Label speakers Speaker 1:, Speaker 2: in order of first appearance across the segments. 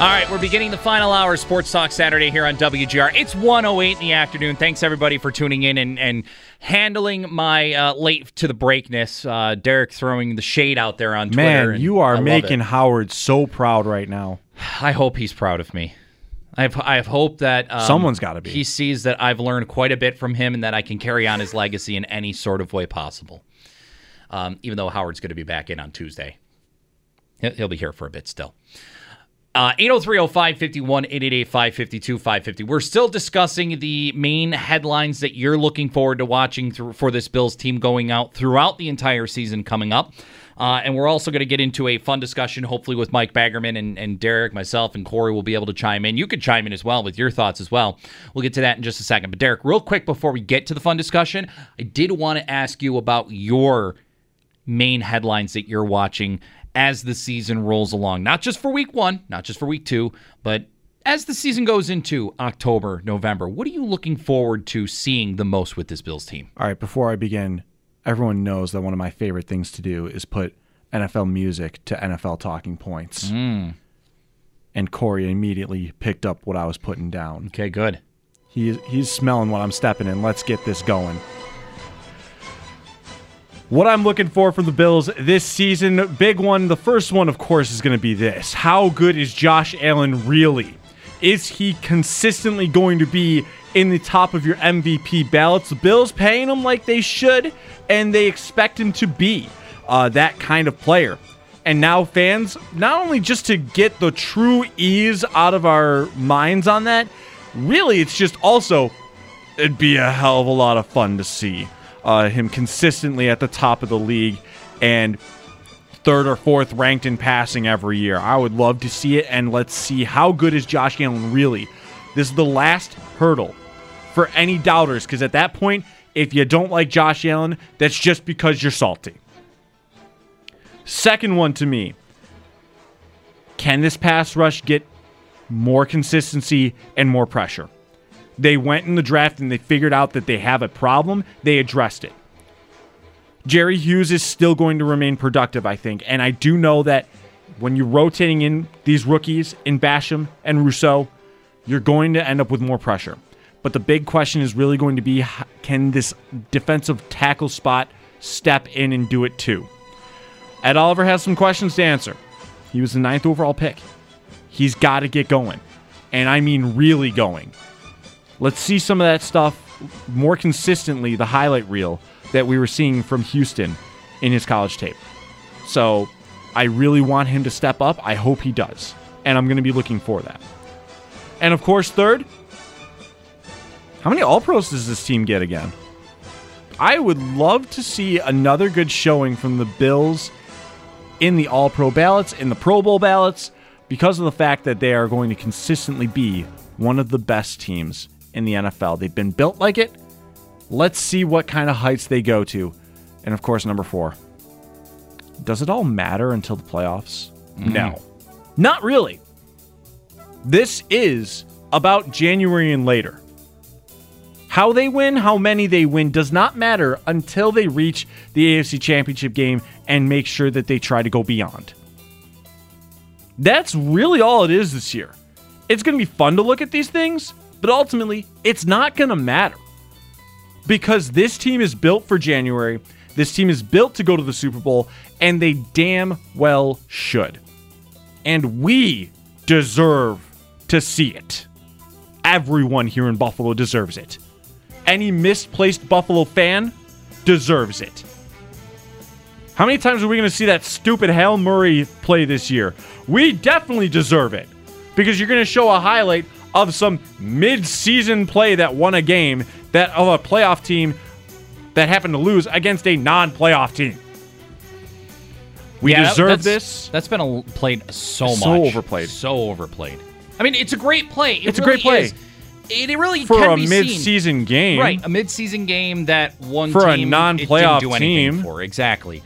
Speaker 1: All right, we're beginning the final hour of Sports Talk Saturday here on WGR. It's 108 in the afternoon. Thanks everybody for tuning in and, and handling my uh, late to the breakness. Uh, Derek throwing the shade out there on Twitter.
Speaker 2: Man, you are making Howard so proud right now.
Speaker 1: I hope he's proud of me. I've I've hoped that um,
Speaker 2: someone's got to be.
Speaker 1: He sees that I've learned quite a bit from him and that I can carry on his legacy in any sort of way possible. Um, even though Howard's going to be back in on Tuesday, he'll, he'll be here for a bit still. Uh, 803-0551, 888-552-550. We're still discussing the main headlines that you're looking forward to watching through, for this Bills team going out throughout the entire season coming up. Uh, and we're also going to get into a fun discussion, hopefully with Mike Baggerman and, and Derek, myself, and Corey will be able to chime in. You could chime in as well with your thoughts as well. We'll get to that in just a second. But Derek, real quick before we get to the fun discussion, I did want to ask you about your main headlines that you're watching as the season rolls along. Not just for week one, not just for week two, but as the season goes into October, November, what are you looking forward to seeing the most with this Bills team?
Speaker 2: All right, before I begin, everyone knows that one of my favorite things to do is put NFL music to NFL talking points.
Speaker 1: Mm.
Speaker 2: And Corey immediately picked up what I was putting down.
Speaker 1: Okay, good.
Speaker 2: He, he's smelling what I'm stepping in. Let's get this going. What I'm looking for from the Bills this season, big one. The first one, of course, is going to be this. How good is Josh Allen really? Is he consistently going to be in the top of your MVP ballots? The Bills paying him like they should, and they expect him to be uh, that kind of player. And now, fans, not only just to get the true ease out of our minds on that, really, it's just also, it'd be a hell of a lot of fun to see uh, him consistently at the top of the league and third or fourth ranked in passing every year. I would love to see it, and let's see how good is Josh Allen really. This is the last hurdle for any doubters, because at that point, if you don't like Josh Allen, that's just because you're salty. Second one to me can this pass rush get more consistency and more pressure? They went in the draft and they figured out that they have a problem. They addressed it. Jerry Hughes is still going to remain productive, I think. And I do know that when you're rotating in these rookies in Basham and Rousseau, you're going to end up with more pressure. But the big question is really going to be can this defensive tackle spot step in and do it too? Ed Oliver has some questions to answer. He was the ninth overall pick. He's got to get going. And I mean, really going. Let's see some of that stuff more consistently, the highlight reel that we were seeing from Houston in his college tape. So I really want him to step up. I hope he does. And I'm going to be looking for that. And of course, third, how many All Pros does this team get again? I would love to see another good showing from the Bills in the All Pro ballots, in the Pro Bowl ballots, because of the fact that they are going to consistently be one of the best teams in the NFL. They've been built like it. Let's see what kind of heights they go to. And of course, number four. Does it all matter until the playoffs? Mm. No. Not really. This is about January and later. How they win, how many they win, does not matter until they reach the AFC Championship game and make sure that they try to go beyond. That's really all it is this year. It's going to be fun to look at these things, but ultimately, it's not going to matter because this team is built for January. This team is built to go to the Super Bowl, and they damn well should. And we deserve to see it. Everyone here in Buffalo deserves it. Any misplaced Buffalo fan deserves it. How many times are we going to see that stupid Hail Murray play this year? We definitely deserve it because you're going to show a highlight of some mid-season play that won a game that of a playoff team that happened to lose against a non-playoff team. We
Speaker 1: Yeah,
Speaker 2: deserve
Speaker 1: that's-
Speaker 2: this.
Speaker 1: That's been a, played so much.
Speaker 2: So overplayed.
Speaker 1: So overplayed. I mean, it's a great play. It
Speaker 2: It's a great play.
Speaker 1: is. It, it really
Speaker 2: for
Speaker 1: can
Speaker 2: a
Speaker 1: be
Speaker 2: mid-season game.
Speaker 1: Right, a mid-season game that one
Speaker 2: For a
Speaker 1: team it
Speaker 2: non-playoff
Speaker 1: do
Speaker 2: team.
Speaker 1: for exactly.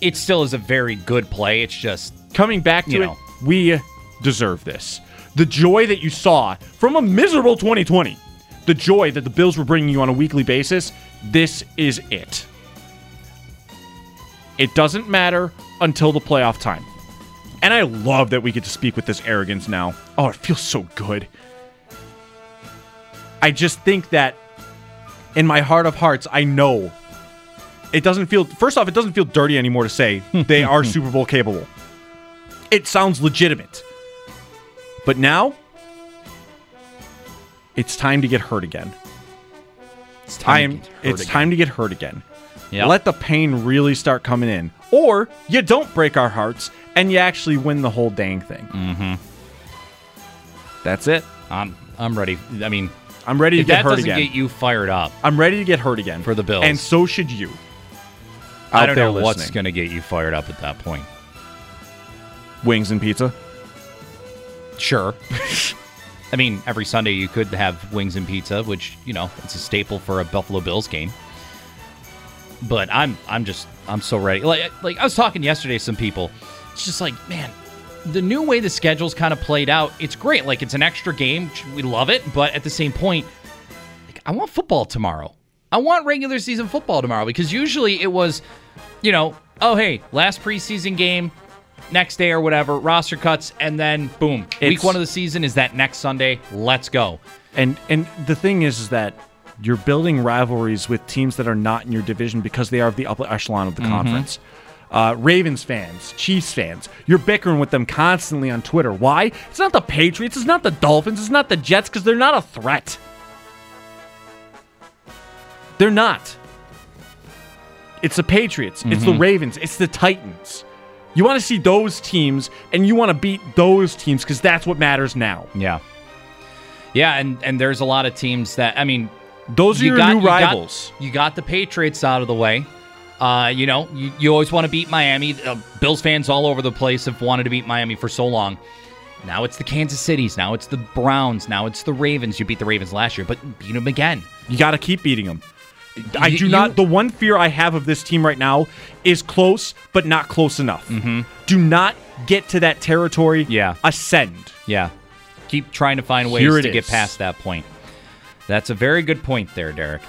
Speaker 1: It still is a very good play. It's just
Speaker 2: Coming back to
Speaker 1: You
Speaker 2: it,
Speaker 1: know.
Speaker 2: we deserve this. The joy that you saw from a miserable 2020, the joy that the Bills were bringing you on a weekly basis, this is it. It doesn't matter until the playoff time. And I love that we get to speak with this arrogance now. Oh, it feels so good. I just think that in my heart of hearts, I know it doesn't feel, first off, it doesn't feel dirty anymore to say they are Super Bowl capable. It sounds legitimate. But now, it's time to get hurt again.
Speaker 1: it's time.
Speaker 2: am.
Speaker 1: to get hurt
Speaker 2: It's
Speaker 1: again.
Speaker 2: time to get hurt again.
Speaker 1: Yep.
Speaker 2: Let the pain really start coming in, or you don't break our hearts and you actually win the whole dang thing. Mm-hmm. That's it.
Speaker 1: I'm I'm ready. I mean,
Speaker 2: I'm ready to
Speaker 1: if
Speaker 2: get
Speaker 1: that
Speaker 2: hurt
Speaker 1: doesn't
Speaker 2: again.
Speaker 1: get you fired up,
Speaker 2: I'm ready to get hurt again
Speaker 1: For the Bills.
Speaker 2: and so should you.
Speaker 1: I don't
Speaker 2: there
Speaker 1: know what's going to get you fired up at that point.
Speaker 2: Wings and pizza.
Speaker 1: Sure. I mean, every Sunday you could have wings and pizza, which you know it's a staple for a Buffalo Bills game. But I'm I'm just I'm so ready. Like like I was talking yesterday to some people. It's just like man, the new way the schedule's kind of played out. It's great. Like it's an extra game. We love it. But at the same point, like I want football tomorrow. I want regular season football tomorrow because usually it was, you know, oh hey, last preseason game, next day or whatever, roster cuts, and then boom, week one of the season is that next Sunday. Let's go.
Speaker 2: And and the thing is, is that you're building rivalries with teams that are not in your division because they are of the upper echelon of the
Speaker 1: Mm-hmm.
Speaker 2: conference. Uh, Ravens fans, Chiefs fans, you're bickering with them constantly on Twitter. Why? It's not the Patriots, it's not the Dolphins, it's not the Jets because they're not a threat. They're not. It's the Patriots, it's
Speaker 1: Mm-hmm.
Speaker 2: the Ravens, it's the Titans. You want to see those teams and you want to beat those teams because that's what matters now.
Speaker 1: Yeah. Yeah, and and there's a lot of teams that I mean,
Speaker 2: Those are
Speaker 1: you
Speaker 2: your
Speaker 1: got-
Speaker 2: new
Speaker 1: you got-
Speaker 2: rivals.
Speaker 1: you got the Patriots out of the way. Uh, you know, you, you always want to beat Miami. Uh, Bills fans all over the place have wanted to beat Miami for so long. Now it's the Kansas Cities. Now it's the Browns. Now it's the Ravens. You beat the Ravens last year, but beat them again.
Speaker 2: You got to keep beating them. I do
Speaker 1: you-
Speaker 2: not. The one fear I have of this team right now is close, but not close enough. Mm-hmm. Do not get to that territory.
Speaker 1: Yeah.
Speaker 2: Ascend.
Speaker 1: Yeah. Keep trying to find ways to get past that point. That's a very good point there, Derek.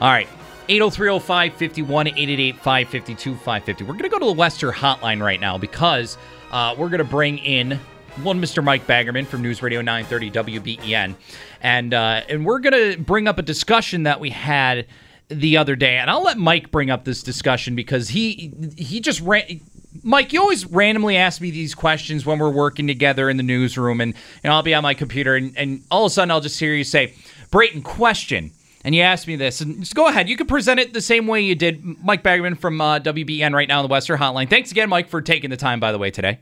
Speaker 1: All right. 80305 51 888 552 550. We're going to go to the Western hotline right now because uh, we're going to bring in one Mr. Mike Baggerman from News Radio 930 WBEN. And, uh, and we're going to bring up a discussion that we had the other day. And I'll let Mike bring up this discussion because he he just ran. Mike, you always randomly ask me these questions when we're working together in the newsroom, and, and I'll be on my computer, and, and all of a sudden I'll just hear you say, Brayton, question. And you asked me this, and just go ahead. You can present it the same way you did. Mike Baggerman from uh, WBEN right now on the Western Hotline. Thanks again, Mike, for taking the time, by the way, today.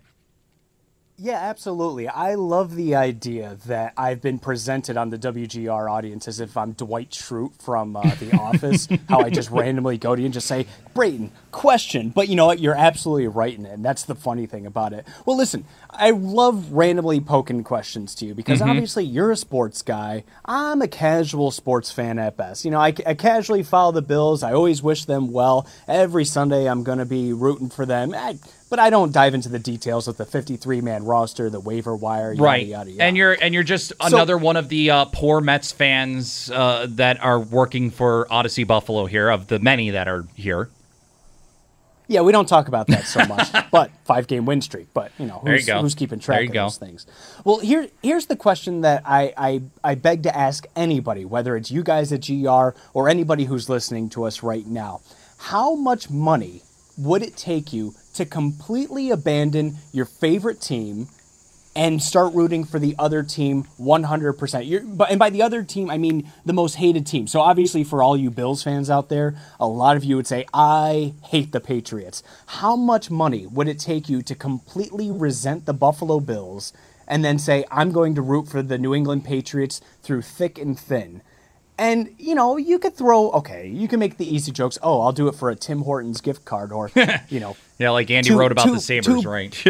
Speaker 3: Yeah, absolutely. I love the idea that I've been presented on the WGR audience as if I'm Dwight Schrute from uh, The Office. how I just randomly go to you and just say, Brayton, question. But you know what? You're absolutely right in it. And that's the funny thing about it. Well, listen, I love randomly poking questions to you because obviously you're a sports guy. I'm a casual sports fan at best. You know, I, I casually follow the Bills. I always wish them well. Every Sunday I'm going to be rooting for them. I, but I don't dive into the details of the 53 man roster, the waiver wire, yada,
Speaker 1: right
Speaker 3: yada, yada.
Speaker 1: and you're and you're just another one of the uh, poor Mets fans uh, that are working for Odyssey Buffalo here of the many that are here.
Speaker 3: yeah, we don't talk about that so much, but five game win streak. But you know,
Speaker 1: There you
Speaker 3: who's, keeping track of
Speaker 1: go.
Speaker 3: those things? Well, here here's the question that I, I I beg to ask anybody, whether it's you guys at GR or anybody who's listening to us right now. How much money would it take you to completely abandon your favorite team and start rooting for the other team 100%. You're, and by the other team, I mean the most hated team. So obviously, for all you Bills fans out there, a lot of you would say, I hate the Patriots. How much money would it take you to completely resent the Buffalo Bills and then say, I'm going to root for the New England Patriots through thick and thin? And you know, you could throw okay, you can make the easy jokes. Oh, I'll do it for a Tim Hortons gift card, or you know,
Speaker 1: Yeah, like Andy
Speaker 3: Two-
Speaker 1: wrote about
Speaker 3: two-
Speaker 1: the Sabres,
Speaker 3: two-
Speaker 1: right?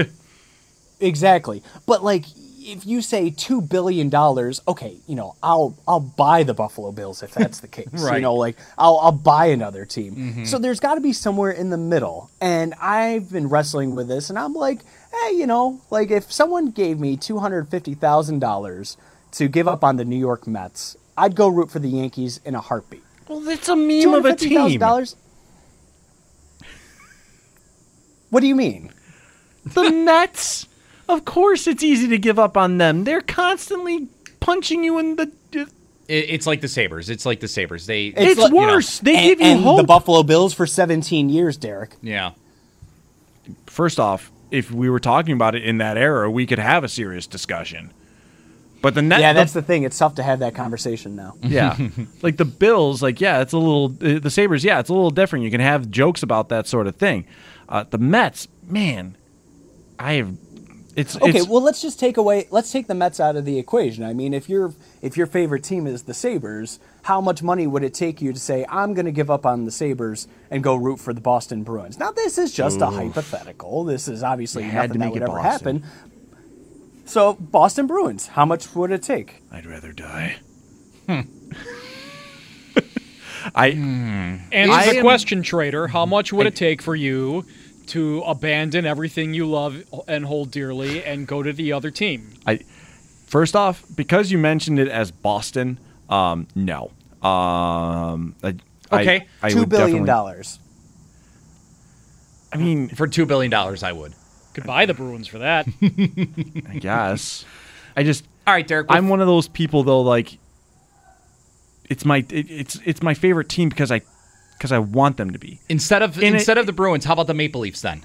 Speaker 3: exactly. But like, if you say two billion dollars, okay, you know, I'll I'll buy the Buffalo Bills if that's the case. You know, like I'll I'll buy another team. Mm-hmm. So there's got to be somewhere in the middle. And I've been wrestling with this, and I'm like, hey, you know, like if someone gave me two hundred fifty thousand dollars to give up on the New York Mets, I'd go root for the Yankees in a heartbeat.
Speaker 2: Well, it's a meme of a team.
Speaker 3: $250,000? What do you mean?
Speaker 2: The Mets. Of course, it's easy to give up on them. They're constantly punching you in the.
Speaker 1: Uh, it, it's like the Sabres. It's like the Sabres. They,
Speaker 2: It's
Speaker 3: like- you
Speaker 1: know,
Speaker 2: worse. they
Speaker 3: and,
Speaker 2: give you
Speaker 3: and
Speaker 2: hope.
Speaker 3: the Buffalo Bills for 17 years, Derek.
Speaker 1: yeah.
Speaker 2: First off, if we were talking about it in that era, we could have a serious discussion. But the net,
Speaker 3: Yeah,
Speaker 2: the-
Speaker 3: that's the thing. It's tough to have that conversation now.
Speaker 2: yeah, like the Bills, like yeah, it's a little uh, the Sabres, yeah, it's a little different. You can have jokes about that sort of thing. Uh, the Mets, man, I have. It's
Speaker 3: Okay,
Speaker 2: it's,
Speaker 3: well, let's just take away. Let's take the Mets out of the equation. I mean, if your if your favorite team is the Sabres, how much money would it take you to say I'm going to give up on the Sabres and go root for the Boston Bruins? Now, this is just a hypothetical. This is obviously
Speaker 2: You had
Speaker 3: nothing
Speaker 2: to
Speaker 3: that
Speaker 2: make
Speaker 3: would
Speaker 2: it
Speaker 3: ever
Speaker 2: Boston.
Speaker 3: happen. So, Boston Bruins, how much would it take?
Speaker 2: I'd rather die. I
Speaker 4: Answer
Speaker 2: I
Speaker 4: the
Speaker 2: am-
Speaker 4: question, trader. How much would it take for you to abandon everything you love and hold dearly and go to the other team?
Speaker 2: I first off, because you mentioned it as Boston, um, no. Um, I,
Speaker 1: Okay.
Speaker 2: I, I
Speaker 3: Two
Speaker 2: would
Speaker 3: billion
Speaker 2: definitely-
Speaker 3: dollars.
Speaker 2: I mean,
Speaker 1: For $2 billion, I would.
Speaker 4: Could buy the Bruins for that.
Speaker 2: I guess. I just
Speaker 1: All right, Derek.
Speaker 2: I'm one of those people though. Like, it's my it, it's it's my favorite team because I because I want them to be.
Speaker 1: Instead of
Speaker 2: In a-
Speaker 1: instead of the Bruins, how about the Maple Leafs then?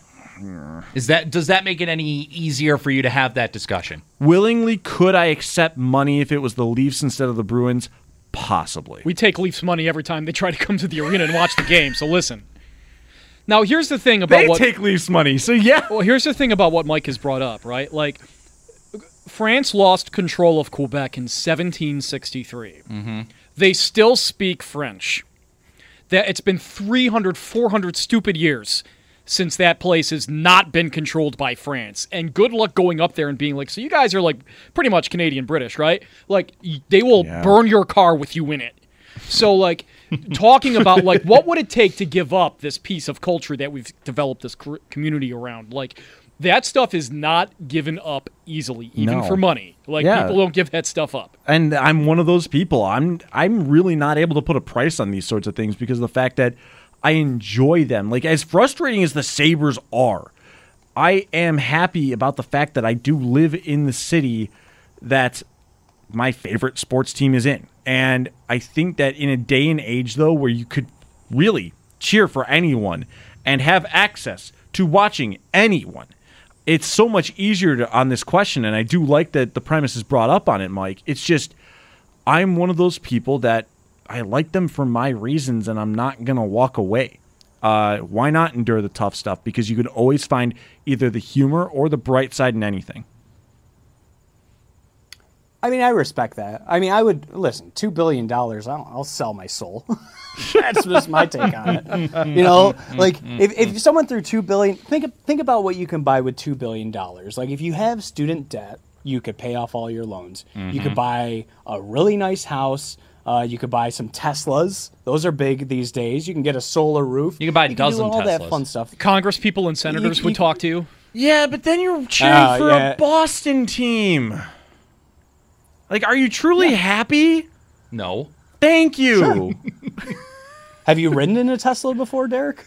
Speaker 1: Is that does that make it any easier for you to have that discussion?
Speaker 2: Willingly, could I accept money if it was the Leafs instead of the Bruins? Possibly.
Speaker 4: We take Leafs money every time they try to come to the arena and watch the game. So listen. Now here's the thing about
Speaker 2: they
Speaker 4: what
Speaker 2: take Leafs money, so yeah.
Speaker 4: Well, here's the thing about what Mike has brought up, right? Like, France lost control of Quebec in 1763. Mm-hmm. They still speak French. That it's been 300, 400 stupid years since that place has not been controlled by France. And good luck going up there and being like, so you guys are like pretty much Canadian British, right? Like they will
Speaker 2: Yeah.
Speaker 4: burn your car with you in it. So like talking about like what would it take to give up this piece of culture that we've developed this community around? Like that stuff is not given up easily, even
Speaker 2: No.
Speaker 4: for money. Like
Speaker 2: Yeah.
Speaker 4: people don't give that stuff up.
Speaker 2: and I'm one of those people. I'm I'm really not able to put a price on these sorts of things because of the fact that I enjoy them. Like as frustrating as the Sabres are, I am happy about the fact that I do live in the city that my favorite sports team is in. And I think that in a day and age though where you could really cheer for anyone and have access to watching anyone it's so much easier to, on this question. And i do like that the premise is brought up on it mike. It's just i'm one of those people that i like them for my reasons and i'm not going to walk away. Uh, why not endure the tough stuff? Because you can always find either the humor or the bright side in anything
Speaker 3: I mean, I respect that. I mean, I would listen. Two billion dollars. I'll, I'll sell my soul. That's just my take on it. You know, like if, if someone threw two billion, think think about what you can buy with two billion dollars. Like if you have student debt, you could pay off all your loans. You could buy a really nice house. Uh, you could buy some Teslas. Those are big these days. You can get a solar roof.
Speaker 1: You can buy a
Speaker 3: do
Speaker 1: dozen
Speaker 3: all that fun stuff.
Speaker 4: Congress people and senators
Speaker 3: you-
Speaker 4: would talk to you.
Speaker 2: yeah but then you're cheering
Speaker 3: Ah,
Speaker 2: for
Speaker 3: yeah.
Speaker 2: a boston team like are you truly happy
Speaker 1: No.
Speaker 2: thank you
Speaker 3: Have you ridden in a Tesla before, Derek?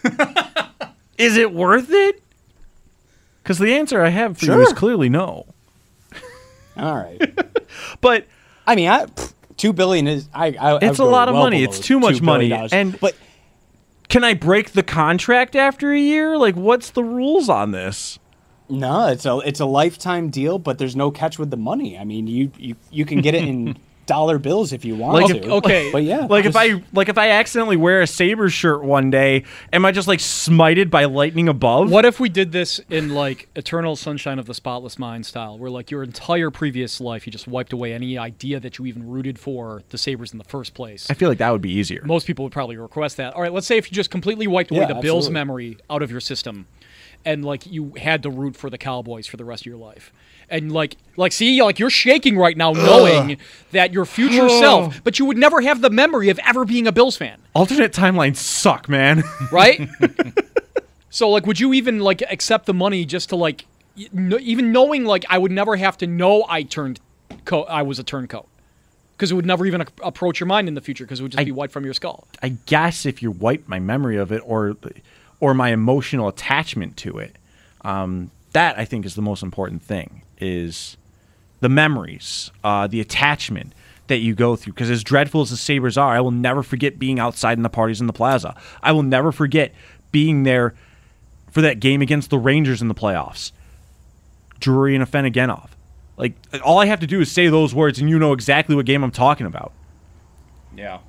Speaker 2: is it worth it because the answer i have for you is clearly no
Speaker 3: all right.
Speaker 2: but
Speaker 3: I mean, I, pff, two billion is I. I I
Speaker 2: It's
Speaker 3: would
Speaker 2: a lot of
Speaker 3: well
Speaker 2: money. It's too much money.
Speaker 3: dollars.
Speaker 2: And-
Speaker 3: but
Speaker 2: Can I break the contract after a year? Like, what's the rules on this?
Speaker 3: No, it's a it's a lifetime deal. But there's no catch with the money. I mean, you you you can get it in dollar bills if you want
Speaker 2: Like
Speaker 3: to.
Speaker 4: okay.
Speaker 3: but yeah,
Speaker 2: Like if I like if I accidentally wear a Sabres shirt one day, am I just like smited by lightning above?
Speaker 4: What if we did this in like Eternal Sunshine of the Spotless Mind style, where like your entire previous life you just wiped away any idea that you even rooted for the Sabres in the first place?
Speaker 2: I feel like that would be easier.
Speaker 4: Most people would probably request that. All right, let's say if you just completely wiped away
Speaker 3: Yeah,
Speaker 4: the Bills memory out of your system, and like you had to root for the Cowboys for the rest of your life. And like, like, see, like you're shaking right now, knowing that your future self, but you would never have the memory of ever being a Bills fan.
Speaker 2: Alternate timelines suck, man.
Speaker 4: right? so like, would you even like accept the money just to like, even knowing like I would never have to know I turned, co- I was a turncoat, because it would never even a- approach your mind in the future because it would just
Speaker 2: I-
Speaker 4: be wiped from your skull.
Speaker 2: I guess if you wipe my memory of it or or my emotional attachment to it, um, that I think is the most important thing is the memories, uh, the attachment that you go through. Because as dreadful as the Sabres are, I will never forget being outside in the parties in the plaza. I will never forget being there for that game against the Rangers in the playoffs. Drury and Afinogenov. Like all I have to do is say those words, and you know exactly what game I'm talking about
Speaker 1: Yeah.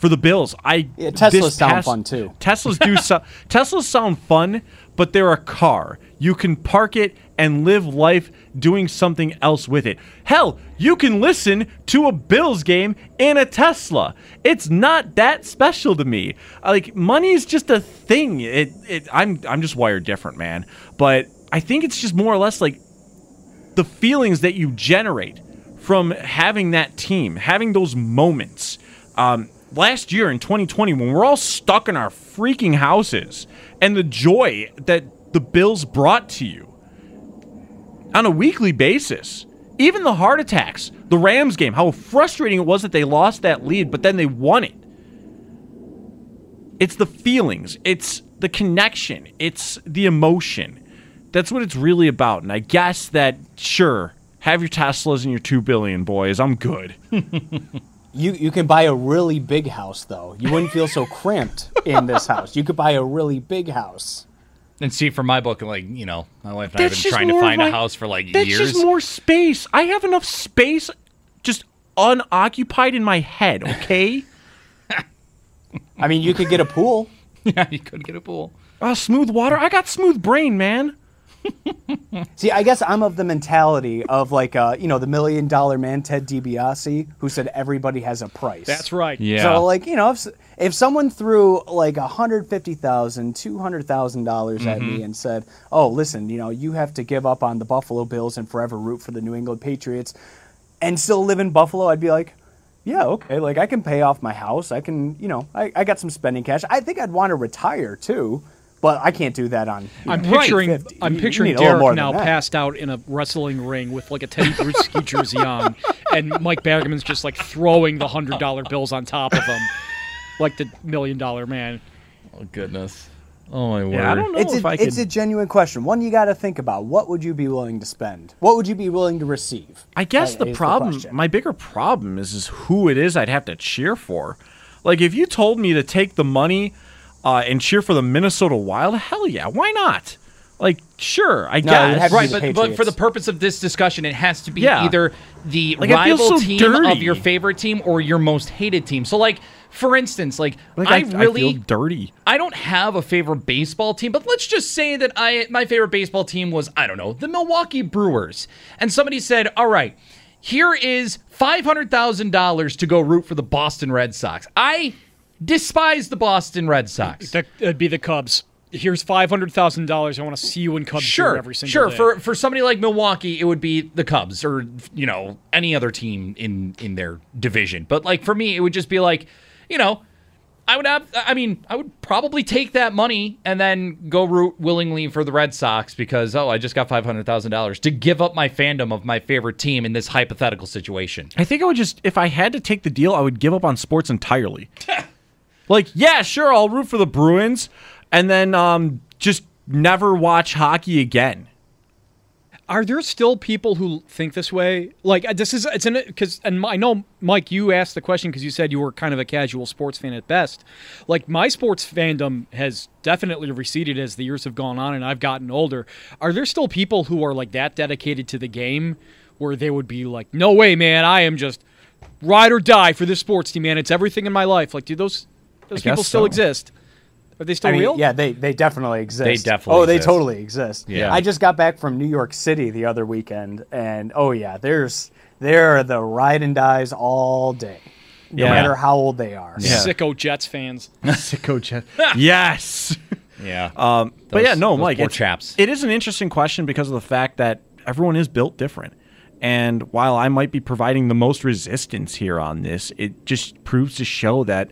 Speaker 2: For the Bills. I
Speaker 3: Yeah, Teslas sound
Speaker 2: past-
Speaker 3: fun, too.
Speaker 2: Teslas do so, Teslas sound fun, but they're a car. You can park it and live life doing something else with it. Hell, you can listen to a Bills game in a Tesla. It's not that special to me. Like money is just a thing. It, it I'm I'm just wired different, man. But I think it's just more or less like the feelings that you generate from having that team, having those moments. Um, last year in 2020, when we're all stuck in our freaking houses, and the joy that the Bills brought to you on a weekly basis. Even the heart attacks, the Rams game, how frustrating it was that they lost that lead, but then they won it. It's the feelings, it's the connection, it's the emotion. That's what it's really about. And I guess that, sure, have your Teslas and your 2 billion boys. I'm good.
Speaker 3: You you can buy a really big house though. You wouldn't feel so cramped in this house. You could buy a really big house.
Speaker 1: And see, for my book, like you know, my wife and I have been trying to
Speaker 2: more
Speaker 1: find a house for like
Speaker 2: That's
Speaker 1: years.
Speaker 2: just more space. I have enough space just unoccupied in my head, okay?
Speaker 3: I mean, you could get a pool.
Speaker 1: yeah, you could get a pool.
Speaker 2: uh, smooth water. I got smooth brain, man.
Speaker 3: See, I guess I'm of the mentality of like, uh, you know, the million dollar man Ted DiBiase, who said everybody has a price.
Speaker 4: That's right.
Speaker 1: Yeah.
Speaker 3: So like, you know, if if someone threw like a hundred fifty thousand, two hundred thousand dollars at
Speaker 1: Mm-hmm.
Speaker 3: me and said, "Oh, listen, you know, you have to give up on the Buffalo Bills and forever root for the New England Patriots, and still live in Buffalo," I'd be like. Yeah, okay. Like I can pay off my house. I can, you know, I, I got some spending cash. I think I'd want to retire too, but I can't do that on. you
Speaker 4: I'm
Speaker 3: know,
Speaker 4: picturing
Speaker 3: 50.
Speaker 4: I'm
Speaker 3: You- you
Speaker 4: picturing
Speaker 3: need a little more
Speaker 4: Derek now passed out in a wrestling ring with like a Tedy Bruschi jersey on, and Mike Baggerman's just like throwing the hundred dollar bills on top of him, like the million dollar man.
Speaker 1: Oh goodness. Oh my word.
Speaker 2: Yeah, I don't know
Speaker 3: It's
Speaker 2: if
Speaker 3: a,
Speaker 2: I
Speaker 3: it's
Speaker 2: could.
Speaker 3: a genuine question. One you got to think about. What would you be willing to spend? What would you be willing to receive?
Speaker 2: I guess the problem,
Speaker 3: question.
Speaker 2: my bigger problem is, is who it is I'd have to cheer for. Like, if you told me to take the money uh, and cheer for the Minnesota Wild, hell yeah, why not? Like, sure, I
Speaker 3: No, it'd
Speaker 2: guess.
Speaker 3: have be
Speaker 1: Right,
Speaker 3: the
Speaker 1: but, but for the purpose of this discussion, it has to be
Speaker 2: Yeah.
Speaker 1: either the
Speaker 2: Like,
Speaker 1: rival
Speaker 2: so
Speaker 1: team of your favorite team or your most hated team. So, like, for instance, like,
Speaker 2: Like,
Speaker 1: I,
Speaker 2: I,
Speaker 1: really
Speaker 2: I feel dirty.
Speaker 1: I don't have a favorite baseball team, but let's just say that I my favorite baseball team was I don't know the Milwaukee Brewers, and somebody said, "All right, here is five hundred thousand dollars to go root for the Boston Red Sox." I despise the Boston Red Sox.
Speaker 4: That, that'd be the Cubs. Here's five hundred thousand dollars. I want to see you in Cubs
Speaker 1: Sure,
Speaker 4: every single
Speaker 1: sure.
Speaker 4: day.
Speaker 1: For for somebody like Milwaukee, it would be the Cubs or you know any other team in in their division. But like for me, it would just be like, you know, I would have. I mean, I would probably take that money and then go root willingly for the Red Sox because oh, I just got five hundred thousand dollars to give up my fandom of my favorite team in this hypothetical situation.
Speaker 2: I think I would just, if I had to take the deal, I would give up on sports entirely. like, yeah, sure, I'll root for the Bruins, and then um, just never watch hockey again.
Speaker 4: Are there still people who think this way? Like uh, this is it's an because and I know Mike, you asked the question because you said you were kind of a casual sports fan at best. Like my sports fandom has definitely receded as the years have gone on and I've gotten older. Are there still people who are like that dedicated to the game, where they would be like, "No way, man! I am just ride or die for this sports team, man. It's everything in my life. Like, do those those
Speaker 2: guess
Speaker 4: people still
Speaker 2: so.
Speaker 4: exist? Are they still
Speaker 3: I mean,
Speaker 4: real?
Speaker 3: yeah, they they definitely exist.
Speaker 1: They definitely
Speaker 3: Oh, they
Speaker 1: exist.
Speaker 3: totally exist.
Speaker 1: Yeah.
Speaker 3: I just got back from New York City the other weekend, and oh yeah, there's there are the ride and dies all day, no
Speaker 2: Yeah.
Speaker 3: matter how old they are.
Speaker 2: Yeah.
Speaker 4: Sicko Jets fans.
Speaker 2: Sicko Jet. yes.
Speaker 1: Yeah.
Speaker 2: Um, but yeah, no,
Speaker 1: those
Speaker 2: Mike.
Speaker 1: poor
Speaker 2: it's-
Speaker 1: chaps.
Speaker 2: It is an interesting question because of the fact that everyone is built different. And while I might be providing the most resistance here on this, it just proves to show that,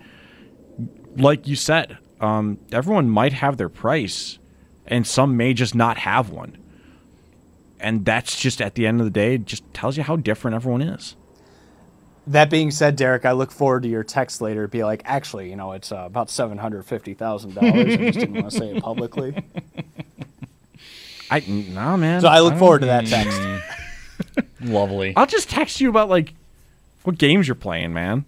Speaker 2: like you said, um, everyone might have their price, and some may just not have one. And that's just at the end of the day, it just tells you how different everyone is.
Speaker 3: That being said, Derek, I look forward to your text later. Be like, actually, you know, it's uh, about seven hundred fifty thousand dollars. I just didn't want to say it publicly.
Speaker 2: I nah, man.
Speaker 3: So I look
Speaker 2: don't-
Speaker 3: forward to that text.
Speaker 1: Lovely.
Speaker 2: I'll just text you about like what games you're playing, man.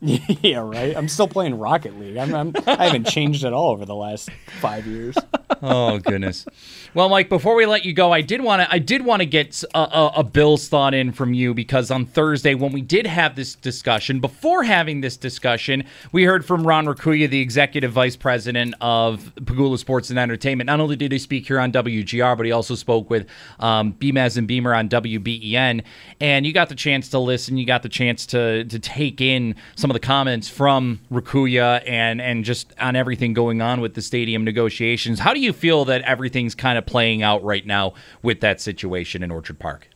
Speaker 3: yeah, right. I'm still playing Rocket League. I'm, I'm I haven't changed at all over the last five years.
Speaker 1: Oh goodness. Well, Mike, before we let you go, I did want to I did want to get a, a, a Bill's thought in from you because on Thursday when we did have this discussion, before having this discussion, we heard from Ron Raccuia, the executive vice president of Pegula Sports and Entertainment. Not only did he speak here on WGR, but he also spoke with um, Beamaz and Beamer on WBEN. And you got the chance to listen. You got the chance to to take in some of the comments from Raccuia and and just on everything going on with the stadium negotiations. How do you feel that everything's kind of playing out right now with that situation in Orchard Park?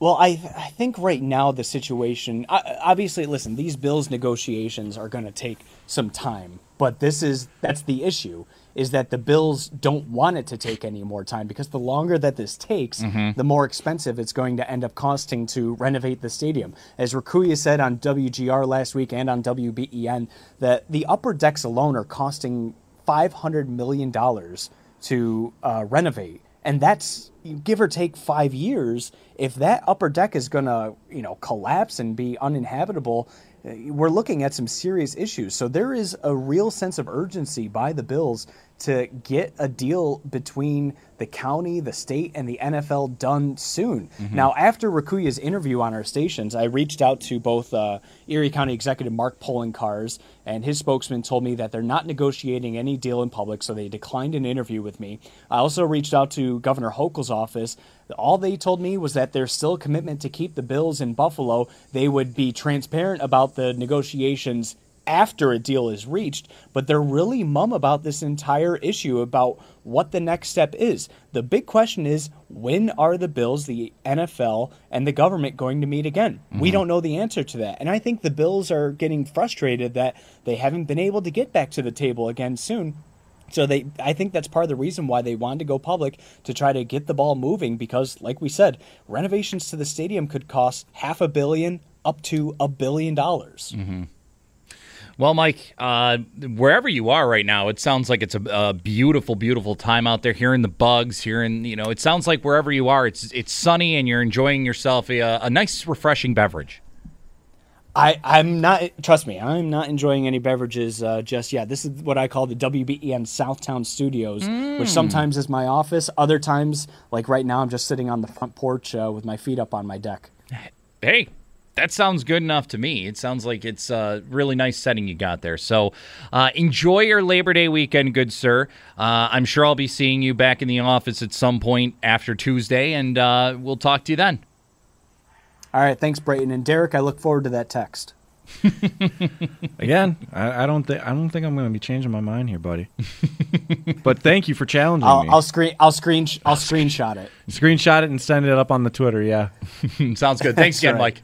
Speaker 3: Well, I I think right now the situation obviously listen, these bills negotiations are going to take some time, but this is that's the issue is that the bills don't want it to take any more time because the longer that this takes, mm-hmm. the more expensive it's going to end up costing to renovate the stadium. As Raccuia said on WGR last week and on WBEN, that the upper decks alone are costing 500 million dollars to uh, renovate and that's give or take five years. If that upper deck is going to, you know, collapse and be uninhabitable, uh, we're looking at some serious issues. So there is a real sense of urgency by the Bills to get a deal between the county, the state, and the NFL done soon. Now, after Raccuia's interview on our stations, I reached out to both uh, Erie County Executive Mark Poloncarz, and his spokesman told me that they're not negotiating any deal in public, so they declined an interview with me. I also reached out to Governor Hochul's office. All they told me was that there's still a commitment to keep the Bills in Buffalo. They would be transparent about the negotiations after a deal is reached, but they're really mum about this entire issue about what the next step is. The big question is when are the Bills, the NFL, and the government going to meet again? We mm-hmm. don't know the answer to that. And I think the Bills are getting frustrated that they haven't been able to get back to the table again soon. So they I think that's part of the reason why they wanted to go public to try to get the ball moving because like we said, renovations to the stadium could cost half a billion up to a billion dollars. Mm-hmm.
Speaker 1: Well, Mike, uh, wherever you are right now, it sounds like it's a, a beautiful, beautiful time out there. Hearing the bugs, hearing you know, it sounds like wherever you are, it's it's sunny and you're enjoying yourself a, a nice, refreshing beverage.
Speaker 3: I, I'm not. Trust me, I'm not enjoying any beverages uh, just yet. This is what I call the WBEN Southtown Studios, which sometimes is my office. Other times, like right now, I'm just sitting on the front porch uh, with my feet up on my deck.
Speaker 1: Hey, that sounds good enough to me. It sounds like it's a really nice setting you got there. So uh, enjoy your Labor Day weekend, good sir. Uh, I'm sure I'll be seeing you back in the office at some point after Tuesday, and uh, we'll talk to you then.
Speaker 3: All right, thanks, Brayton and Derek. I look forward to that text.
Speaker 2: Again, I, I don't think I don't think I'm going to be changing my mind here, buddy. but thank you for challenging
Speaker 3: I'll,
Speaker 2: me.
Speaker 3: I'll screen. I'll screen. I'll screenshot it.
Speaker 2: Screenshot it and send it up on the Twitter. Yeah.
Speaker 1: Sounds good. Thanks again,
Speaker 3: right.
Speaker 1: Mike.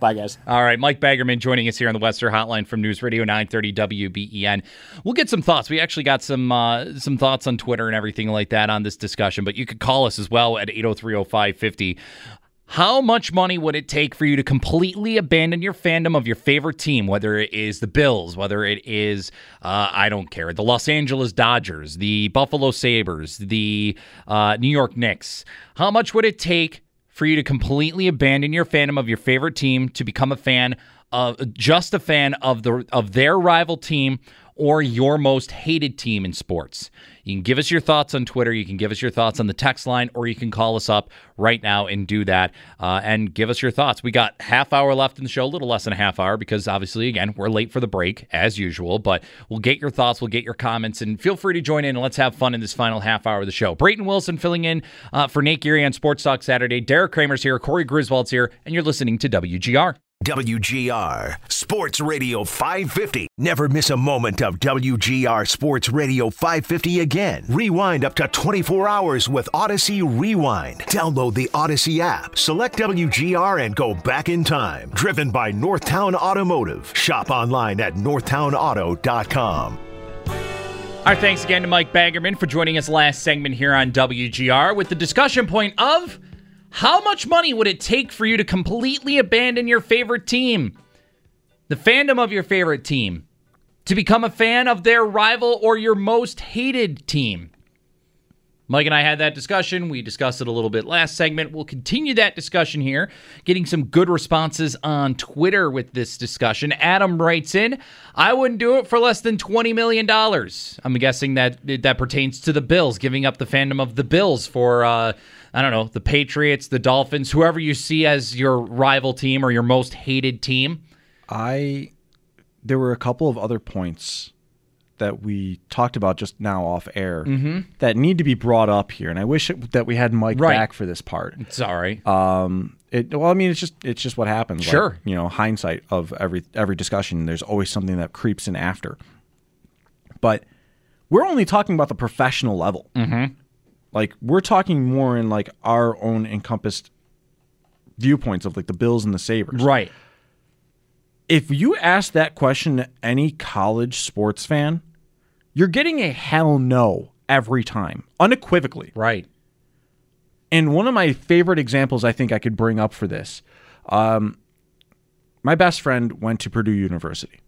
Speaker 3: Bye, guys.
Speaker 1: All right, Mike Baggerman joining us here on the Western Hotline from News Radio 930 WBEN. We'll get some thoughts. We actually got some uh, some thoughts on Twitter and everything like that on this discussion, but you could call us as well at 8030550. How much money would it take for you to completely abandon your fandom of your favorite team, whether it is the Bills, whether it is, uh, I don't care, the Los Angeles Dodgers, the Buffalo Sabres, the uh, New York Knicks? How much would it take for you to completely abandon your fandom of your favorite team to become a fan of just a fan of the of their rival team or your most hated team in sports. You can give us your thoughts on Twitter. You can give us your thoughts on the text line, or you can call us up right now and do that uh, and give us your thoughts. We got half hour left in the show, a little less than a half hour because obviously, again, we're late for the break as usual. But we'll get your thoughts, we'll get your comments, and feel free to join in and let's have fun in this final half hour of the show. Brayton Wilson filling in uh, for Nate Geary on Sports Talk Saturday. Derek Kramer's here, Corey Griswold's here, and you're listening to WGR.
Speaker 5: WGR Sports Radio 550. Never miss a moment of WGR Sports Radio 550 again. Rewind up to 24 hours with Odyssey Rewind. Download the Odyssey app, select WGR, and go back in time. Driven by Northtown Automotive. Shop online at northtownauto.com.
Speaker 1: Our thanks again to Mike Baggerman for joining us last segment here on WGR with the discussion point of how much money would it take for you to completely abandon your favorite team? The fandom of your favorite team. To become a fan of their rival or your most hated team. Mike and I had that discussion. We discussed it a little bit last segment. We'll continue that discussion here, getting some good responses on Twitter with this discussion. Adam writes in, I wouldn't do it for less than $20 million. I'm guessing that that pertains to the Bills, giving up the fandom of the Bills for, uh, I don't know, the Patriots, the Dolphins, whoever you see as your rival team or your most hated team.
Speaker 2: I there were a couple of other points that we talked about just now off air that need to be brought up here, and I wish it, that we had Mike
Speaker 1: Right.
Speaker 2: back for this part.
Speaker 1: Sorry.
Speaker 2: Um, it well, I mean, it's just it's just what happens. Like,
Speaker 1: Sure.
Speaker 2: you know, hindsight of every every discussion. There's always something that creeps in after. But we're only talking about the professional level. Mm-hmm. Like we're talking more in like our own encompassed viewpoints of like the Bills and the Sabres.
Speaker 1: right.
Speaker 2: If you ask that question to any college sports fan, you're getting a hell no every time, unequivocally.
Speaker 1: Right.
Speaker 2: And one of my favorite examples I think I could bring up for this, um, my best friend went to Purdue University.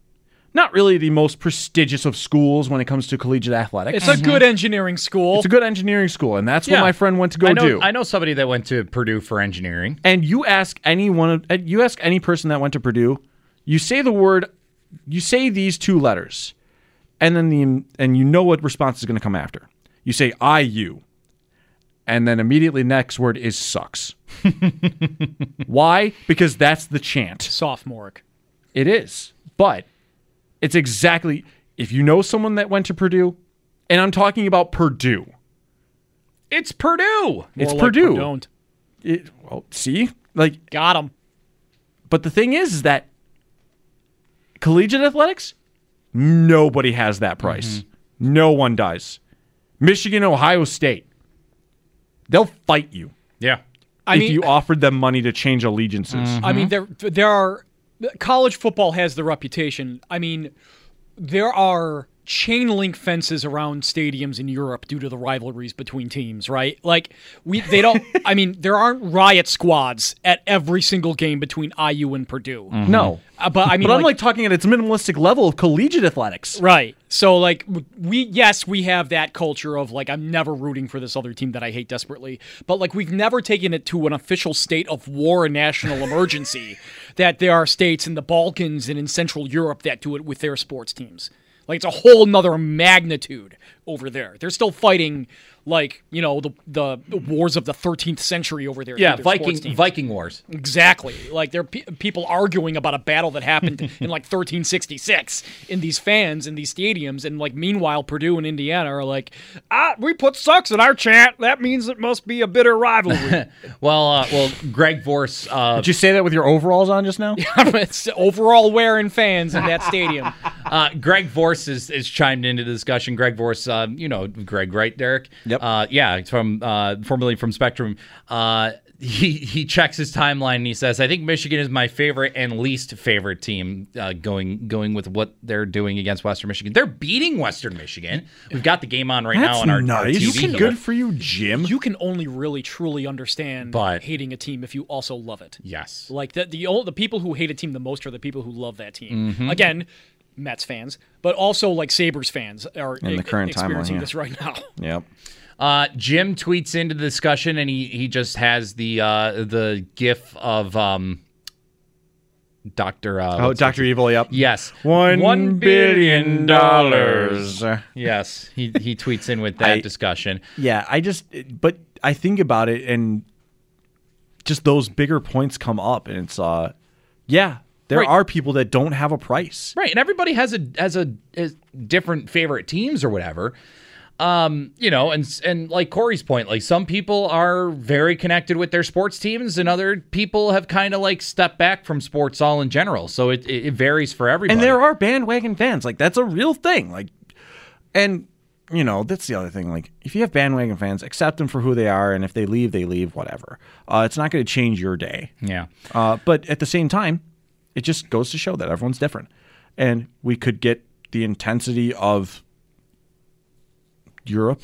Speaker 2: Not really the most prestigious of schools when it comes to collegiate athletics.
Speaker 4: It's a good engineering school.
Speaker 2: It's a good engineering school, and that's
Speaker 1: Yeah.
Speaker 2: what my friend went to go
Speaker 1: I know,
Speaker 2: do.
Speaker 1: I know somebody that went to Purdue for engineering.
Speaker 2: and you ask any one of uh, you ask any person that went to Purdue, you say the word, you say these two letters, and then the and you know what response is going to come after. You say IU, and then immediately next word is sucks. Why? Because that's the chant.
Speaker 4: Sophomoric.
Speaker 2: It is, but it's exactly if you know someone that went to Purdue, and I'm talking about Purdue.
Speaker 1: It's Purdue.
Speaker 2: It's
Speaker 4: like
Speaker 2: Purdue.
Speaker 4: Don't.
Speaker 2: It, well, see, like
Speaker 4: Got him.
Speaker 2: But the thing is, is that collegiate athletics, nobody has that price. Mm-hmm. No one does. Michigan, Ohio State, they'll fight you
Speaker 1: Yeah.
Speaker 4: I
Speaker 2: if
Speaker 4: mean,
Speaker 2: you offered them money to change allegiances. Mm-hmm.
Speaker 4: I mean, there there are college football has the reputation. I mean, there are chain link fences around stadiums in Europe due to the rivalries between teams, right? Like we they don't I mean, there aren't riot squads at every single game between IU and Purdue.
Speaker 2: No.
Speaker 4: Uh, but I mean
Speaker 2: But I'm like talking at its minimalistic level of collegiate athletics.
Speaker 4: Right. So like we yes, we have that culture of like I'm never rooting for this other team that I hate desperately. But like we've never taken it to an official state of war and national emergency that there are states in the Balkans and in Central Europe that do it with their sports teams. Like it's a whole nother magnitude over there. They're still fighting like, you know, the the wars of the 13th century over there.
Speaker 1: Yeah, Viking. Viking Wars.
Speaker 4: Exactly. Like there are pe- people arguing about a battle that happened in like 1366 in these fans in these stadiums, and like meanwhile Purdue and Indiana are like, ah, we put sucks in our chant. That means it must be a bitter rivalry.
Speaker 1: Well, uh, well, Greg Vorse. Uh,
Speaker 2: Did you say that with your overalls on just now?
Speaker 4: Yeah, it's overall wearing fans in that stadium.
Speaker 1: uh, Greg Vorse is, is chimed into the discussion. Greg Vorse, uh, you know Greg, right, Derek?
Speaker 2: Yep.
Speaker 1: Uh, yeah, it's from uh, formerly from Spectrum. Uh, he he checks his timeline and he says, "I think Michigan is my favorite and least favorite team." Uh, going going with what they're doing against Western Michigan, they're beating Western Michigan. We've got the game on right now on our, our
Speaker 2: nice.
Speaker 1: TV. here.
Speaker 2: Good for you, Jim.
Speaker 4: You can only really truly understand
Speaker 1: But-
Speaker 4: hating a team if you also love it.
Speaker 1: Yes.
Speaker 4: Like the the ol- the people who hate a team the most are the people who love that team.
Speaker 2: Mm-hmm.
Speaker 4: Again, Mets fans, but also like Sabres fans are
Speaker 2: In the current timeline,
Speaker 4: experiencing
Speaker 2: yeah.
Speaker 4: this right now.
Speaker 2: yep.
Speaker 1: Uh, Jim tweets into the discussion, and he he just has the uh, the gif of um, Doctor. Uh,
Speaker 2: Oh, Doctor Evil. Yep.
Speaker 1: Yes,
Speaker 2: One
Speaker 1: One
Speaker 2: billion dollars.
Speaker 1: Yes, he he tweets in with that
Speaker 2: I-
Speaker 1: discussion.
Speaker 2: Yeah, I just, but I think about it and just those bigger points come up, and it's, uh, yeah, there
Speaker 1: Right.
Speaker 2: are people that don't have a price.
Speaker 1: Right, and everybody has a has a, has different favorite teams or whatever. Um, you know, and and like Corey's point, like some people are very connected with their sports teams, and other people have kind of like stepped back from sports all in general. So it it, it varies for everybody.
Speaker 2: And there are bandwagon fans. Like, that's a real thing. Like, and, you know, that's the other thing. Like, if you have bandwagon fans, accept them for who they are, and if they leave, they leave, whatever. Uh, it's not going to change your day.
Speaker 1: yeah,
Speaker 2: Uh, but at the same time, it just goes to show that everyone's different. And we could get the intensity of Europe,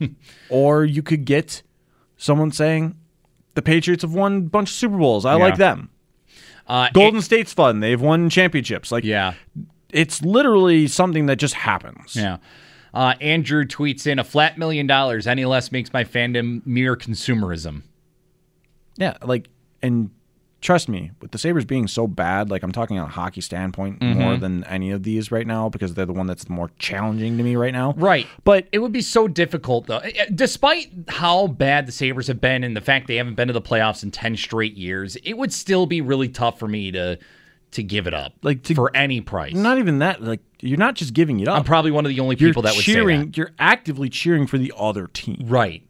Speaker 2: or you could get someone saying, the Patriots have won a bunch of Super Bowls. I like them.
Speaker 1: uh,
Speaker 2: Golden State's fun. They've won championships. Like,
Speaker 1: yeah.
Speaker 2: it's literally something that just happens.
Speaker 1: Yeah. Uh, Andrew tweets in a flat million dollars. Any less makes my fandom mere consumerism.
Speaker 2: Yeah, like, and trust me, with the Sabres being so bad, like, I'm talking on a hockey standpoint more than any of these right now because they're the one that's more challenging to me right now.
Speaker 1: Right.
Speaker 2: But
Speaker 1: It would be so difficult, though. Eh, eh, Despite how bad the Sabres have been and the fact they haven't been to the playoffs in 10 straight years, it would still be really tough for me to to give it up
Speaker 2: Like, to-
Speaker 1: for any price.
Speaker 2: not even that. Like, you're not just giving it up.
Speaker 1: I'm probably one of the only
Speaker 2: you're
Speaker 1: people that would
Speaker 2: cheering.
Speaker 1: that.
Speaker 2: You're actively cheering for the other team.
Speaker 1: Right.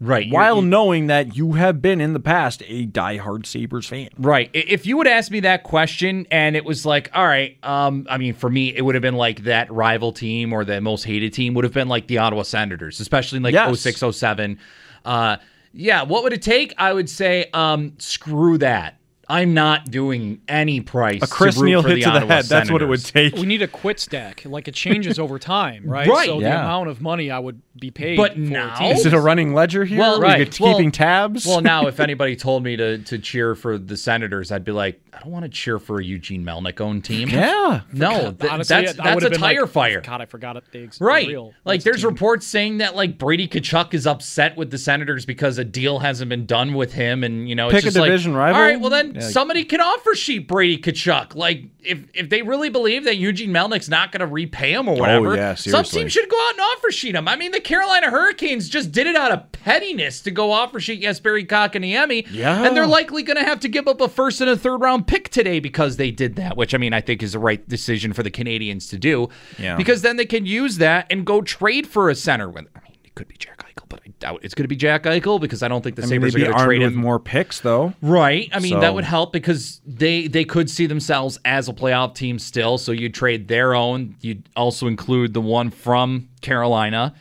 Speaker 1: Right. You're-
Speaker 2: While
Speaker 1: you-
Speaker 2: knowing that you have been in the past a diehard Sabres fan.
Speaker 1: Right. If you would ask me that question and it was like, all right, um, I mean, for me, it would have been like that rival team or the most hated team would have been like the Ottawa Senators, especially in like
Speaker 2: Yes.
Speaker 1: 06, 07. Uh, yeah, what would it take? I would say, um, screw that. I'm not doing any price.
Speaker 2: A Chris
Speaker 1: to root
Speaker 2: Neil
Speaker 1: for
Speaker 2: hit
Speaker 1: the
Speaker 2: to the
Speaker 1: Ottawa
Speaker 2: head. That's what it would take.
Speaker 4: We need a quit stack. Like it changes over time, right?
Speaker 1: Right,
Speaker 4: So the amount of money I would be paid.
Speaker 1: But
Speaker 4: for
Speaker 1: now-
Speaker 4: a.
Speaker 2: Is it a running ledger here?
Speaker 1: Well,
Speaker 2: Are
Speaker 1: right.
Speaker 2: you get-
Speaker 1: Well-
Speaker 2: keeping tabs?
Speaker 1: Well, now if anybody told me to to cheer for the Senators, I'd be like, I don't want to cheer for a Eugene Melnyk owned team.
Speaker 2: yeah.
Speaker 1: No, th-
Speaker 4: Honestly,
Speaker 1: that's
Speaker 4: I
Speaker 1: that's
Speaker 4: would've
Speaker 1: a
Speaker 4: been like,
Speaker 1: tire fire.
Speaker 4: God, I forgot it. They ex-
Speaker 1: Right.
Speaker 4: Real.
Speaker 1: Like there's
Speaker 4: team.
Speaker 1: reports saying that like Brady Tkachuk is upset with the Senators because a deal hasn't been done with him and you know it's
Speaker 2: Pick a
Speaker 1: just like,
Speaker 2: division rival?
Speaker 1: All right, well then
Speaker 2: Yeah, like-
Speaker 1: somebody can offer sheet Brady Tkachuk. Like if if they really believe that Eugene Melnyk's not going to repay him or oh, whatever,
Speaker 2: Oh, yeah,
Speaker 1: some team should go out and offer sheet him. I mean, the Carolina Hurricanes just did it out of pettiness to go offer sheet Jesperi Kotkaniemi.
Speaker 2: Yeah.
Speaker 1: And they're likely going to have to give up a first and a third round pick today because they did that, which I mean, I think is the right decision for the Canadiens to do.
Speaker 2: Yeah.
Speaker 1: Because then they can use that and go trade for a center. with. I mean, it could be Jack Eichel, but I doubt it's going to be Jack Eichel because I don't think the
Speaker 2: I mean,
Speaker 1: Sabres are
Speaker 2: be
Speaker 1: going to trade
Speaker 2: with
Speaker 1: him.
Speaker 2: more picks, though.
Speaker 1: Right. I mean, that would help because they they could see themselves as a playoff team still. So you'd trade their own. You'd also include the one from Carolina,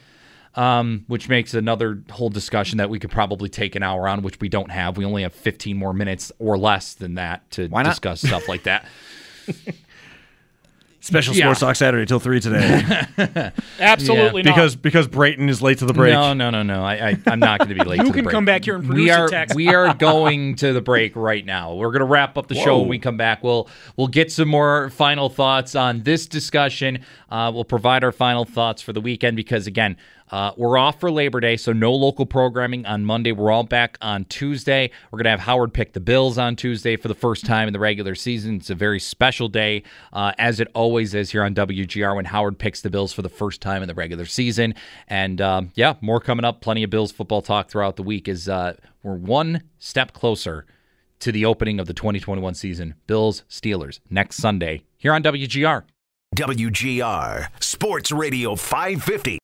Speaker 1: um, which makes another whole discussion that we could probably take an hour on, which we don't have. We only have 15 more minutes or less than that to discuss stuff like that.
Speaker 2: Special
Speaker 1: Yeah.
Speaker 2: Sports Talk Saturday till three today.
Speaker 4: Absolutely not.
Speaker 2: because because Brayton is late to the break.
Speaker 1: No, no, no, no. I, I I'm not going to be late.
Speaker 4: You
Speaker 1: to the
Speaker 4: can
Speaker 1: break.
Speaker 4: come back here and
Speaker 1: we
Speaker 4: produce a
Speaker 1: are
Speaker 4: text.
Speaker 1: we are going to the break right now. We're going to wrap up the show when we come back. We'll we'll get some more final thoughts on this discussion. Uh, we'll provide our final thoughts for the weekend because again. Uh, we're off for Labor Day, so no local programming on Monday. We're all back on Tuesday. We're going to have Howard pick the Bills on Tuesday for the first time in the regular season. It's a very special day, uh, as it always is here on WGR when Howard picks the Bills for the first time in the regular season. And um, yeah, more coming up. Plenty of Bills football talk throughout the week as uh, we're one step closer to the opening of the 2021 season. Bills Steelers next Sunday here on WGR.
Speaker 5: WGR Sports Radio 550.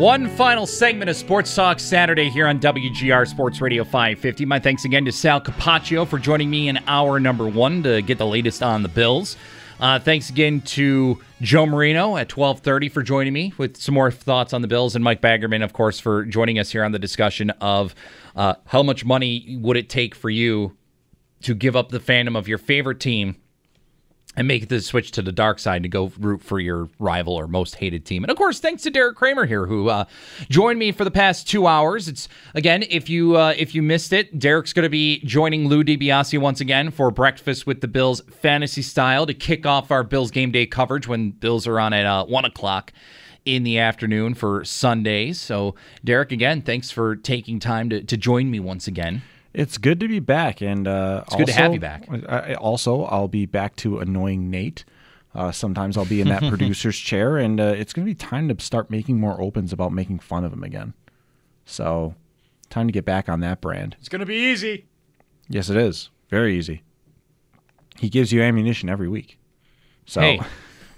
Speaker 1: One final segment of Sports Talk Saturday here on WGR Sports Radio 550. My thanks again to Sal Capaccio for joining me in hour number one to get the latest on the Bills. Uh, thanks again to Joe Marino at 1230 for joining me with some more thoughts on the Bills, and Mike Baggerman, of course, for joining us here on the discussion of uh, how much money would it take for you to give up the fandom of your favorite team and make the switch to the dark side to go root for your rival or most hated team. And of course, thanks to Derek Kramer here, who uh, joined me for the past two hours. It's again, if you uh, if you missed it, Derek's going to be joining Lou DiBiase once again for breakfast with the Bills fantasy style to kick off our Bills game day coverage when Bills are on at uh, one o'clock in the afternoon for Sundays. So, Derek, again, thanks for taking time to, to join me once again.
Speaker 2: It's good to be back, and uh,
Speaker 1: it's good to have you back.
Speaker 2: I, also, I'll be back to annoying Nate. Uh, sometimes I'll be in that producer's chair, and uh, it's going to be time to start making more opens about making fun of him again. So, time to get back on that brand.
Speaker 4: It's going to be easy.
Speaker 2: Yes, it is. Very easy. He gives you ammunition every week. So,
Speaker 1: hey,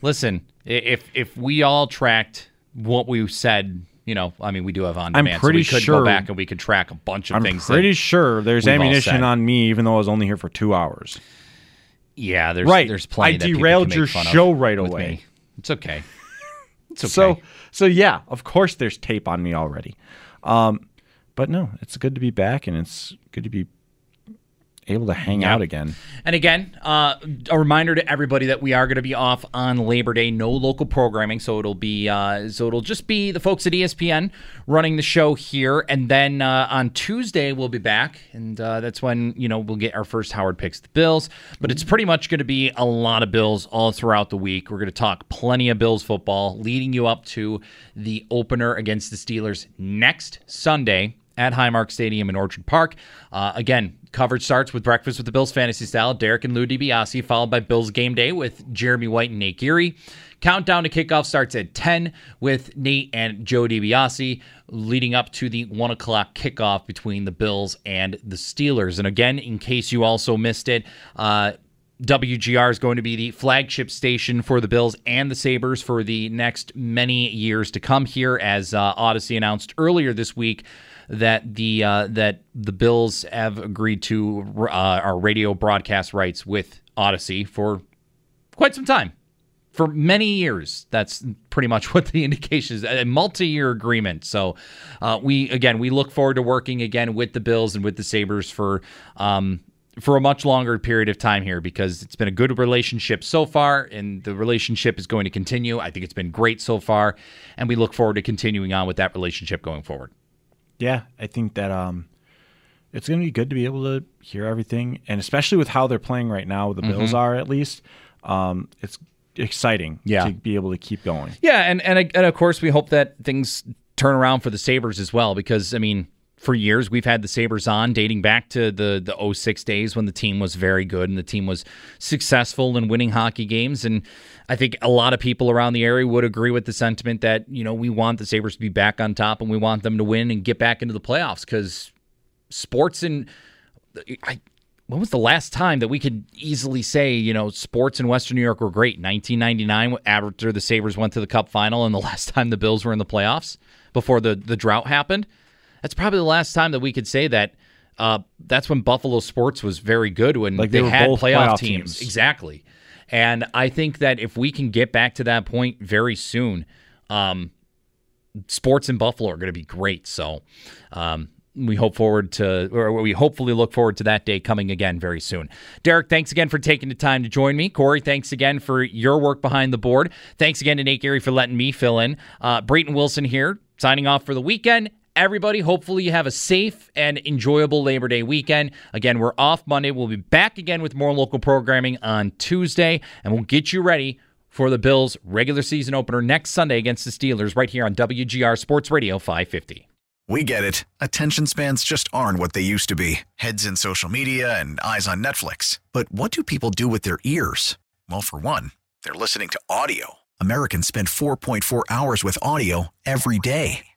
Speaker 1: listen, if if we all tracked what we said you know, I mean, we do have on demand,
Speaker 2: I'm pretty
Speaker 1: so we could
Speaker 2: sure,
Speaker 1: go back and we could track a bunch of
Speaker 2: I'm
Speaker 1: things.
Speaker 2: pretty sure there's ammunition on me, even though I was only here for two hours.
Speaker 1: Yeah, there's
Speaker 2: right.
Speaker 1: there's plenty.
Speaker 2: I derailed your show right away.
Speaker 1: Me. It's okay. It's okay.
Speaker 2: So so yeah, of course there's tape on me already. Um, but no, it's good to be back, and it's good to be able to hang out again.
Speaker 1: And again, uh, a reminder to everybody that we are going to be off on Labor Day. No local programming, so it'll be uh, so it'll just be the folks at ESPN running the show here, and then uh, on Tuesday we'll be back, and uh, that's when you know we'll get our first Howard picks the Bills. But it's pretty much going to be a lot of Bills all throughout the week. We're going to talk plenty of Bills football, leading you up to the opener against the Steelers next Sunday at Highmark Stadium in Orchard Park. Uh, again, coverage starts with Breakfast with the Bills Fantasy Style, Derek and Lou DiBiase, followed by Bills Game Day with Jeremy White and Nate Geary. Countdown to kickoff starts at 10 with Nate and Joe DiBiase, leading up to the 1 o'clock kickoff between the Bills and the Steelers. And again, in case you also missed it, uh, WGR is going to be the flagship station for the Bills and the Sabres for the next many years to come here, as uh, Audacy announced earlier this week that the uh, that the Bills have agreed to uh, our radio broadcast rights with Audacy for quite some time. For many years, that's pretty much what the indication is a multi year agreement. So, uh, we again, we look forward to working again with the Bills and with the Sabres for um, for a much longer period of time here because it's been a good relationship so far and the relationship is going to continue. I think it's been great so far and we look forward to continuing on with that relationship going forward
Speaker 2: yeah, I think that um, it's going to be good to be able to hear everything, and especially with how they're playing right now, the mm-hmm. Bills are at least. Um, it's exciting
Speaker 1: yeah.
Speaker 2: to be able to keep going.
Speaker 1: Yeah, and, and and of course we hope that things turn around for the Sabres as well because I mean for years we've had the Sabres on dating back to the the 06 days when the team was very good and the team was successful in winning hockey games and I think a lot of people around the area would agree with the sentiment that, you know, we want the Sabres to be back on top and we want them to win and get back into the playoffs because sports and I when was the last time that we could easily say, you know, sports in Western New York were great? 1999, after the Sabres went to the Cup final, and the last time the Bills were in the playoffs before the, the drought happened. That's probably the last time that we could say that. Uh, that's when Buffalo sports was very good when
Speaker 2: like
Speaker 1: they,
Speaker 2: they
Speaker 1: had
Speaker 2: playoff,
Speaker 1: playoff
Speaker 2: teams.
Speaker 1: teams. Exactly. And I think that if we can get back to that point very soon, um, sports in Buffalo are going to be great. So um, we hope forward to, or we hopefully look forward to that day coming again very soon. Derek, thanks again for taking the time to join me. Corey, thanks again for your work behind the board. Thanks again to Nate Gary for letting me fill in. Uh, Brayton Wilson here, signing off for the weekend everybody. Hopefully, you have a safe and enjoyable Labor Day weekend. Again, we're off Monday. We'll be back again with more local programming on Tuesday, and we'll get you ready for the Bills' regular season opener next Sunday against the Steelers right here on WGR Sports Radio 550.
Speaker 6: We get it. Attention spans just aren't what they used to be heads in social media and eyes on Netflix. But what do people do with their ears? Well, for one, they're listening to audio. Americans spend 4.4 hours with audio every day.